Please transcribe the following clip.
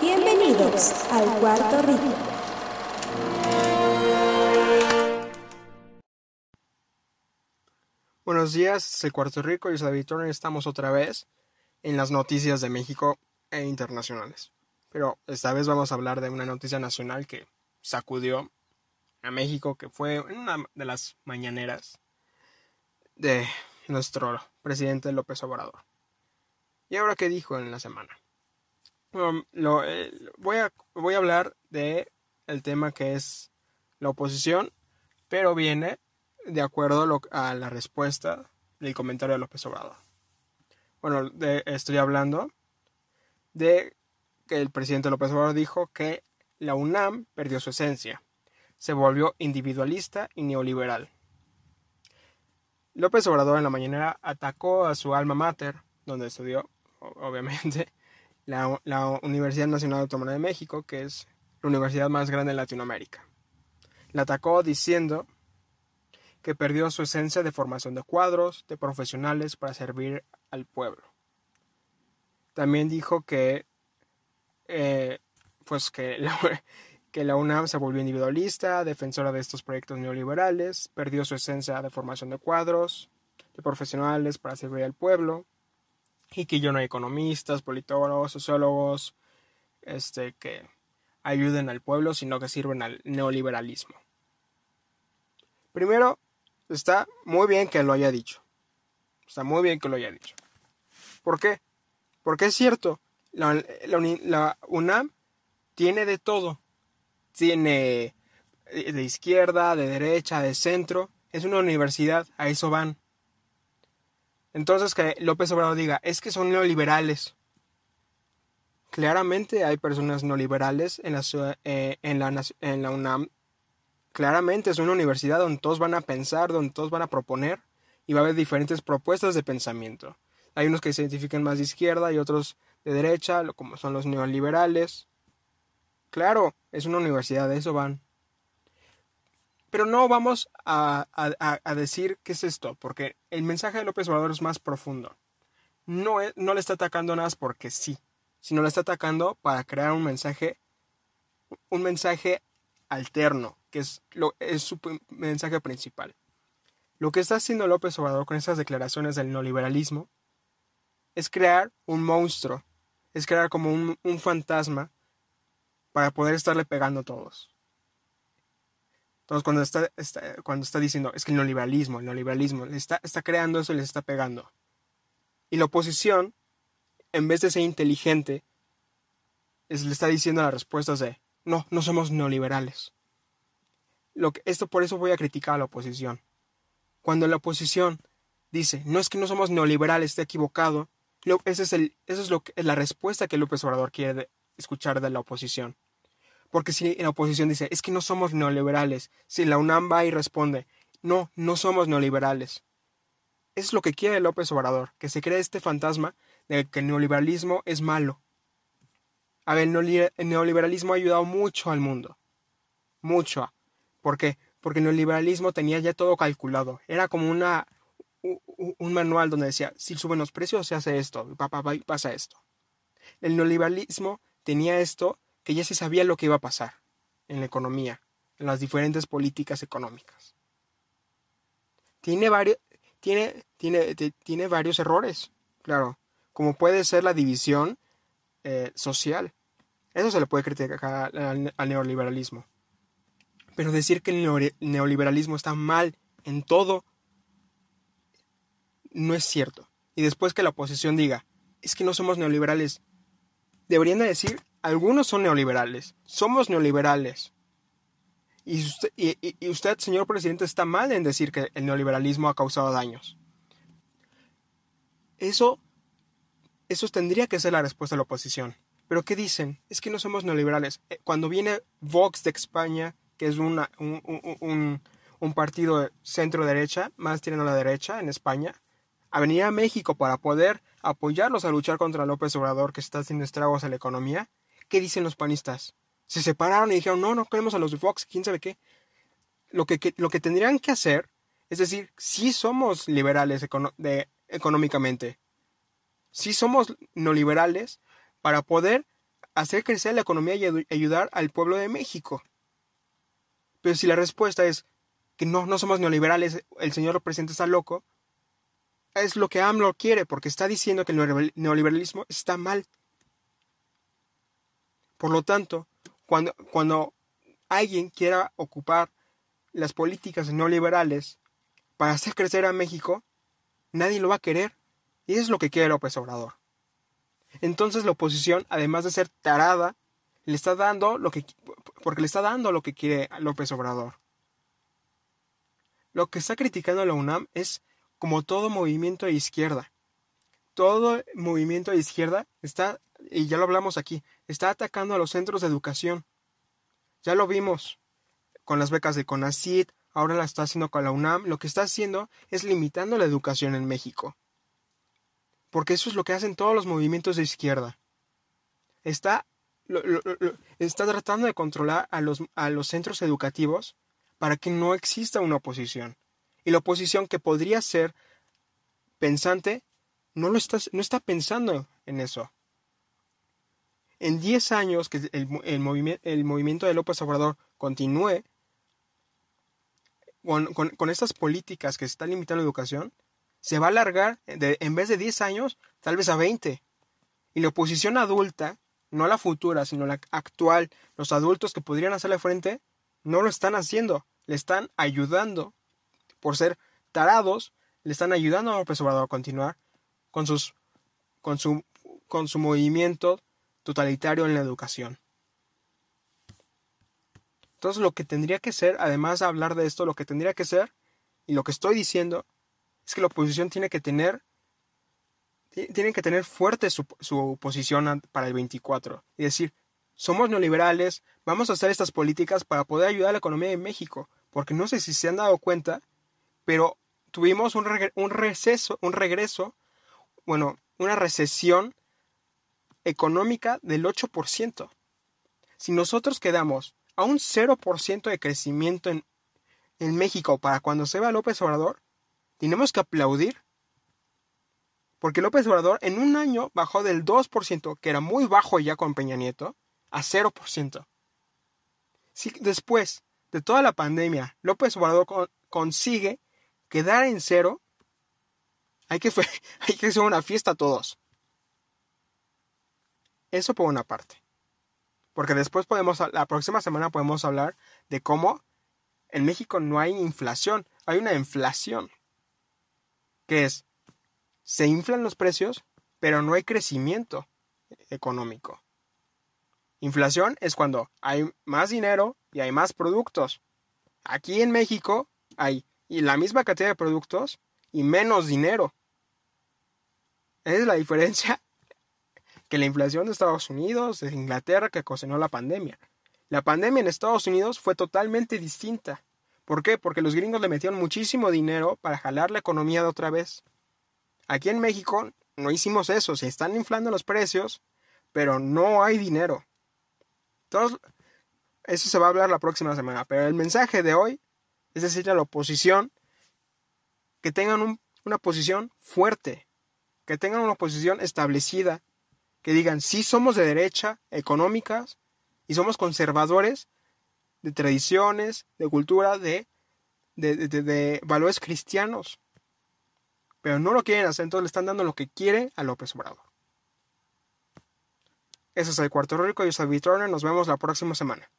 Bienvenidos al Cuarto Rico. Buenos días, soy Cuarto Rico y David Turner estamos otra vez en las noticias de México e internacionales. Pero esta vez vamos a hablar de una noticia nacional que sacudió a México, que fue una de las mañaneras de nuestro presidente López Obrador. ¿Y ahora qué dijo en la semana? Lo, eh, voy, a, hablar de el tema que es la oposición, pero viene de acuerdo a la respuesta del comentario de López Obrador. Bueno, estoy hablando de que el presidente López Obrador dijo que la UNAM perdió su esencia, se volvió individualista y neoliberal. López Obrador en la mañanera atacó a su alma mater, donde estudió, obviamente, la, la Universidad Nacional Autónoma de México, que es la universidad más grande de Latinoamérica. La atacó diciendo que perdió su esencia de formación de cuadros, de profesionales para servir al pueblo. También dijo que, eh, pues que que la UNAM se volvió individualista, defensora de estos proyectos neoliberales, perdió su esencia de formación de cuadros, de profesionales para servir al pueblo, y que yo no hay economistas, politólogos, sociólogos, este, que ayuden al pueblo, sino que sirven al neoliberalismo. Primero, está muy bien que lo haya dicho. Está muy bien que lo haya dicho. ¿Por qué? Porque es cierto, la, la UNAM tiene de todo tiene eh, de izquierda, de derecha, de centro. Es una universidad, a eso van. Entonces que López Obrador diga, es que son neoliberales. Claramente hay personas neoliberales en la, eh, en la, en la UNAM. Claramente es una universidad donde todos van a pensar, donde todos van a proponer y va a haber diferentes propuestas de pensamiento. Hay unos que se identifican más de izquierda y otros de derecha, como son los neoliberales. Claro, es una universidad, de eso van. Pero no vamos a, decir qué es esto, porque el mensaje de López Obrador es más profundo. No, no le está atacando nada porque sí, sino le está atacando para crear un mensaje, un mensaje alterno, que es, lo, es su mensaje principal. Lo que está haciendo López Obrador con esas declaraciones del neoliberalismo es crear un monstruo, es crear como un, un fantasma para poder estarle pegando a todos. Entonces, cuando está, cuando está diciendo, es que el neoliberalismo, el neoliberalismo, le está, está creando eso y les está pegando. Y la oposición, en vez de ser inteligente, le está diciendo las respuestas de, no, no somos neoliberales. Lo que, esto por eso voy a criticar a la oposición. Cuando la oposición dice, no es que no somos neoliberales, está equivocado, ese es el, eso es lo que, la respuesta que López Obrador quiere escuchar de la oposición. Porque si la oposición dice, es que no somos neoliberales, si la UNAM va y responde, no, no somos neoliberales. Es lo que quiere López Obrador, que se cree este fantasma de que el neoliberalismo es malo. A ver, el neoliberalismo ha ayudado mucho al mundo. Mucho. ¿Por qué? Porque el neoliberalismo tenía ya todo calculado. Era como una, un manual donde decía, si suben los precios se hace esto, pasa esto. El neoliberalismo tenía esto que ya se sabía lo que iba a pasar en la economía, en las diferentes políticas económicas. Tiene varios, tiene, tiene, tiene varios errores, claro, como puede ser la división eh, social. Eso se le puede criticar al, neoliberalismo. Pero decir que el neoliberalismo está mal en todo no es cierto. Y después que la oposición diga, es que no somos neoliberales, deberían de decir algunos son neoliberales. Somos neoliberales. Y usted, señor presidente, está mal en decir que el neoliberalismo ha causado daños. Eso, eso tendría que ser la respuesta de la oposición. Pero ¿qué dicen? Es que no somos neoliberales. Eh, cuando viene Vox de España, que es una, un, un, partido centro-derecha, más tirando a la derecha en España, a venir a México para poder apoyarlos a luchar contra López Obrador, que está haciendo estragos a la economía, ¿Qué dicen los panistas? Se separaron y dijeron, no, no queremos a los de Fox, quién sabe qué. Lo que, lo que tendrían que hacer es decir, sí somos liberales económicamente. Sí somos no liberales para poder hacer crecer la economía y ayudar al pueblo de México. Pero si la respuesta es que no, no somos neoliberales, el señor presidente está loco, es lo que AMLO quiere, porque está diciendo que el neoliberalismo está mal. Por lo tanto, cuando, alguien quiera ocupar las políticas neoliberales para hacer crecer a México, nadie lo va a querer. Y es lo que quiere López Obrador. Entonces la oposición, además de ser tarada, le está dando lo que porque le está dando lo que quiere López Obrador. Lo que está criticando la UNAM es como todo movimiento de izquierda. Todo movimiento de izquierda está, y ya lo hablamos aquí, está atacando a los centros de educación. Ya lo vimos con las becas de CONACYT, ahora la está haciendo con la UNAM. Lo que está haciendo es limitando la educación en México. Porque eso es lo que hacen todos los movimientos de izquierda. Está, está tratando de controlar a los, a los centros educativos para que no exista una oposición. Y la oposición que podría ser pensante no, lo está, no está pensando en eso. En 10 años que el, el, el movimiento de López Obrador continúe con, con, estas políticas que se están limitando la educación, se va a alargar de, en vez de 10 años, tal vez a 20. Y la oposición adulta, no la futura, sino la actual, los adultos que podrían hacerle frente, no lo están haciendo, le están ayudando, por ser tarados, le están ayudando a López Obrador a continuar con, sus, con, su, con su movimiento totalitario en la educación. Entonces lo que tendría que ser, además de hablar de esto, lo que tendría que ser, y lo que estoy diciendo, es que la oposición tiene que tener tiene que tener fuerte su, su para el 24 y decir, somos neoliberales, vamos a hacer estas políticas para poder ayudar a la economía de México, porque no sé si se han dado cuenta, pero tuvimos un, un receso, un regreso, bueno, una recesión económica del 8%. Si nosotros quedamos a un 0% de crecimiento en, en México para cuando se vea López Obrador, tenemos que aplaudir. Porque López Obrador en un año bajó del 2%, que era muy bajo ya con Peña Nieto, a 0%. Si después de toda la pandemia López Obrador consigue quedar en cero, hay que, hay que hacer una fiesta a todos. Eso por una parte. Porque después podemos, la próxima semana podemos hablar de cómo en México no hay inflación, hay una inflación. Que es, se inflan los precios, pero no hay crecimiento económico. Inflación es cuando hay más dinero y hay más productos. Aquí en México hay la misma cantidad de productos y menos dinero. Esa es la diferencia que la inflación de Estados Unidos, de Inglaterra, que ocasionó la pandemia. La pandemia en Estados Unidos fue totalmente distinta. ¿Por qué? Porque los gringos le metieron muchísimo dinero para jalar la economía de otra vez. Aquí en México no hicimos eso, se están inflando los precios, pero no hay dinero. Entonces, eso se va a hablar la próxima semana, pero el mensaje de hoy es decirle a la oposición que tengan una posición fuerte, que tengan una posición establecida, que digan, sí somos de derecha, económicas, y somos conservadores de tradiciones, de cultura, de, de, valores cristianos. Pero no lo quieren hacer, entonces le están dando lo que quiere a López Obrador. Ese es el Cuarto Rico, yo soy Turner, nos vemos la próxima semana.